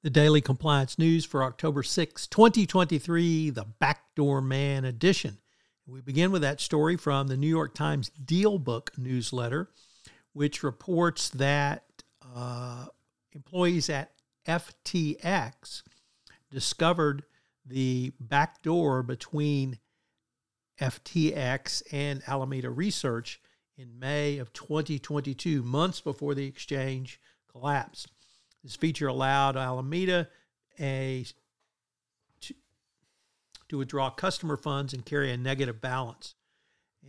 The Daily Compliance News for October 6, 2023, the Backdoor Man edition. We begin with that story from the New York Times Deal Book newsletter, which reports that uh, employees at FTX discovered the backdoor between FTX and Alameda Research in May of 2022, months before the exchange collapsed. This feature allowed Alameda a to, to withdraw customer funds and carry a negative balance.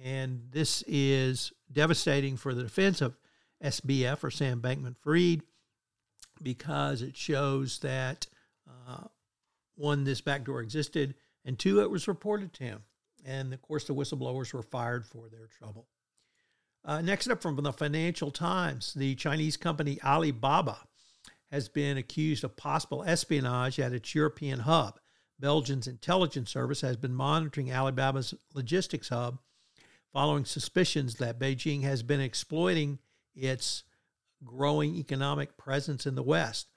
And this is devastating for the defense of SBF or Sam Bankman Fried because it shows that uh, one, this backdoor existed, and two, it was reported to him. And of course, the whistleblowers were fired for their trouble. Uh, next up from the Financial Times, the Chinese company Alibaba has been accused of possible espionage at its European hub. Belgium's intelligence service has been monitoring Alibaba's logistics hub following suspicions that Beijing has been exploiting its growing economic presence in the West.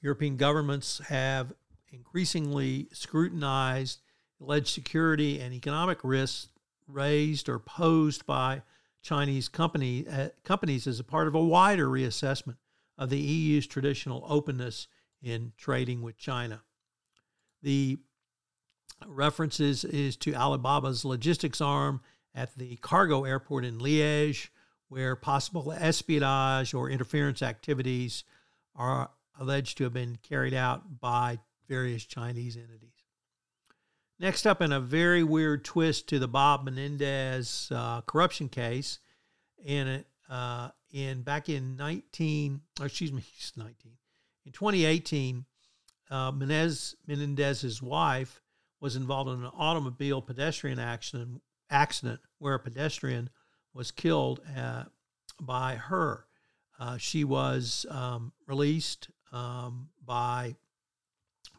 European governments have increasingly scrutinized alleged security and economic risks raised or posed by Chinese company, uh, companies as a part of a wider reassessment of the EU's traditional openness in trading with China. The references is to Alibaba's logistics arm at the cargo airport in Liège, where possible espionage or interference activities are alleged to have been carried out by various Chinese entities. Next up, in a very weird twist to the Bob Menendez uh, corruption case, in uh, in back in 19, excuse me, 19, in 2018, uh, Menez, Menendez's wife was involved in an automobile pedestrian accident, accident where a pedestrian was killed uh, by her. Uh, she was um, released um, by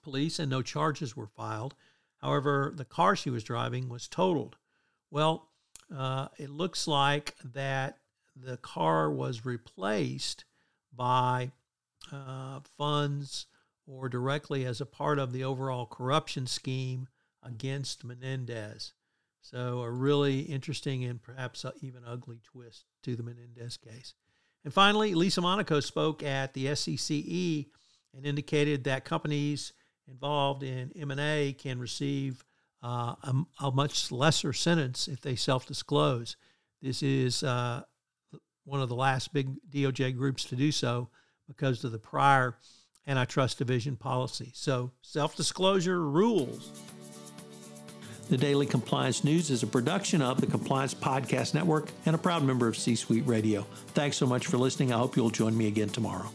police and no charges were filed. However, the car she was driving was totaled. Well, uh, it looks like that the car was replaced by uh, funds or directly as a part of the overall corruption scheme against Menendez. So, a really interesting and perhaps even ugly twist to the Menendez case. And finally, Lisa Monaco spoke at the SCCE and indicated that companies involved in M&A can receive uh, a, a, much lesser sentence if they self-disclose. This is uh, one of the last big DOJ groups to do so because of the prior antitrust division policy. So, self disclosure rules. The Daily Compliance News is a production of the Compliance Podcast Network and a proud member of C Suite Radio. Thanks so much for listening. I hope you'll join me again tomorrow.